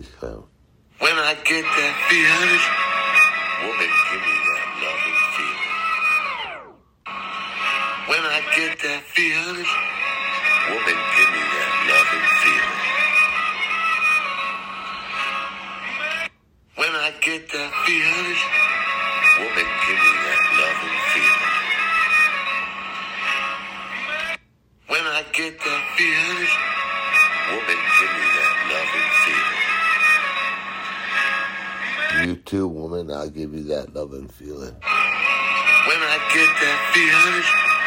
He's. When I get that feeling, woman, give me that loving feeling. When I get that feeling, woman, give me that loving feeling. When I get that feeling, woman, give me that loving feeling. When I get that feeling, woman, give me that You too, woman. I'll give you that loving feeling. When I get that feeling,